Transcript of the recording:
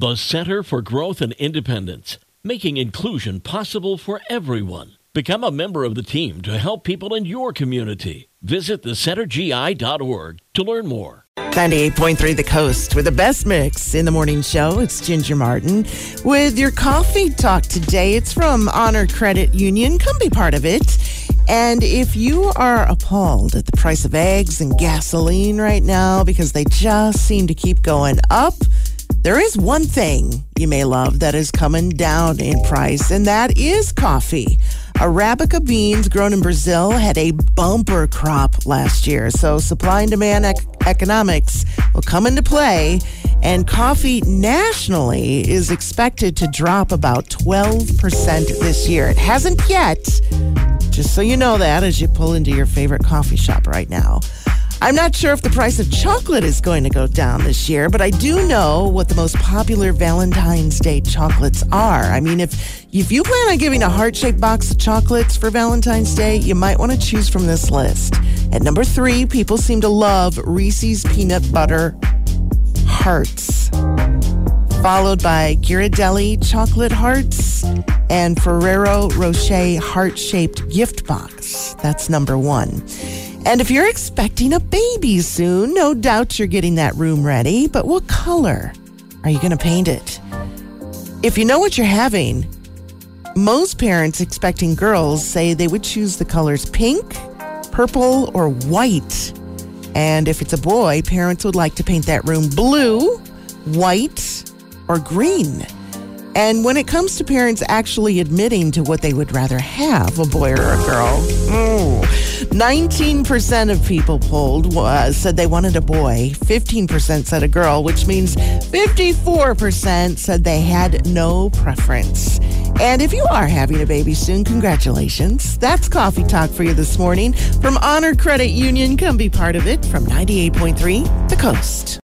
The Center for Growth and Independence, making inclusion possible for everyone. Become a member of the team to help people in your community. Visit thecentergi.org to learn more. 98.3 The Coast with the best mix in the morning show. It's Ginger Martin with your coffee talk today. It's from Honor Credit Union. Come be part of it. And if you are appalled at the price of eggs and gasoline right now because they just seem to keep going up, there is one thing you may love that is coming down in price, and that is coffee. Arabica beans grown in Brazil had a bumper crop last year, so supply and demand ec- economics will come into play. And coffee nationally is expected to drop about 12% this year. It hasn't yet, just so you know that as you pull into your favorite coffee shop right now. I'm not sure if the price of chocolate is going to go down this year, but I do know what the most popular Valentine's Day chocolates are. I mean, if if you plan on giving a heart-shaped box of chocolates for Valentine's Day, you might want to choose from this list. At number three, people seem to love Reese's peanut butter hearts, followed by Ghirardelli chocolate hearts and Ferrero Rocher heart-shaped gift box. That's number one. And if you're expecting a baby soon, no doubt you're getting that room ready. But what color are you going to paint it? If you know what you're having, most parents expecting girls say they would choose the colors pink, purple, or white. And if it's a boy, parents would like to paint that room blue, white, or green. And when it comes to parents actually admitting to what they would rather have, a boy or a girl, mm, 19% of people polled uh, said they wanted a boy, 15% said a girl, which means 54% said they had no preference. And if you are having a baby soon, congratulations. That's Coffee Talk for you this morning from Honor Credit Union. Come be part of it from 98.3 The Coast.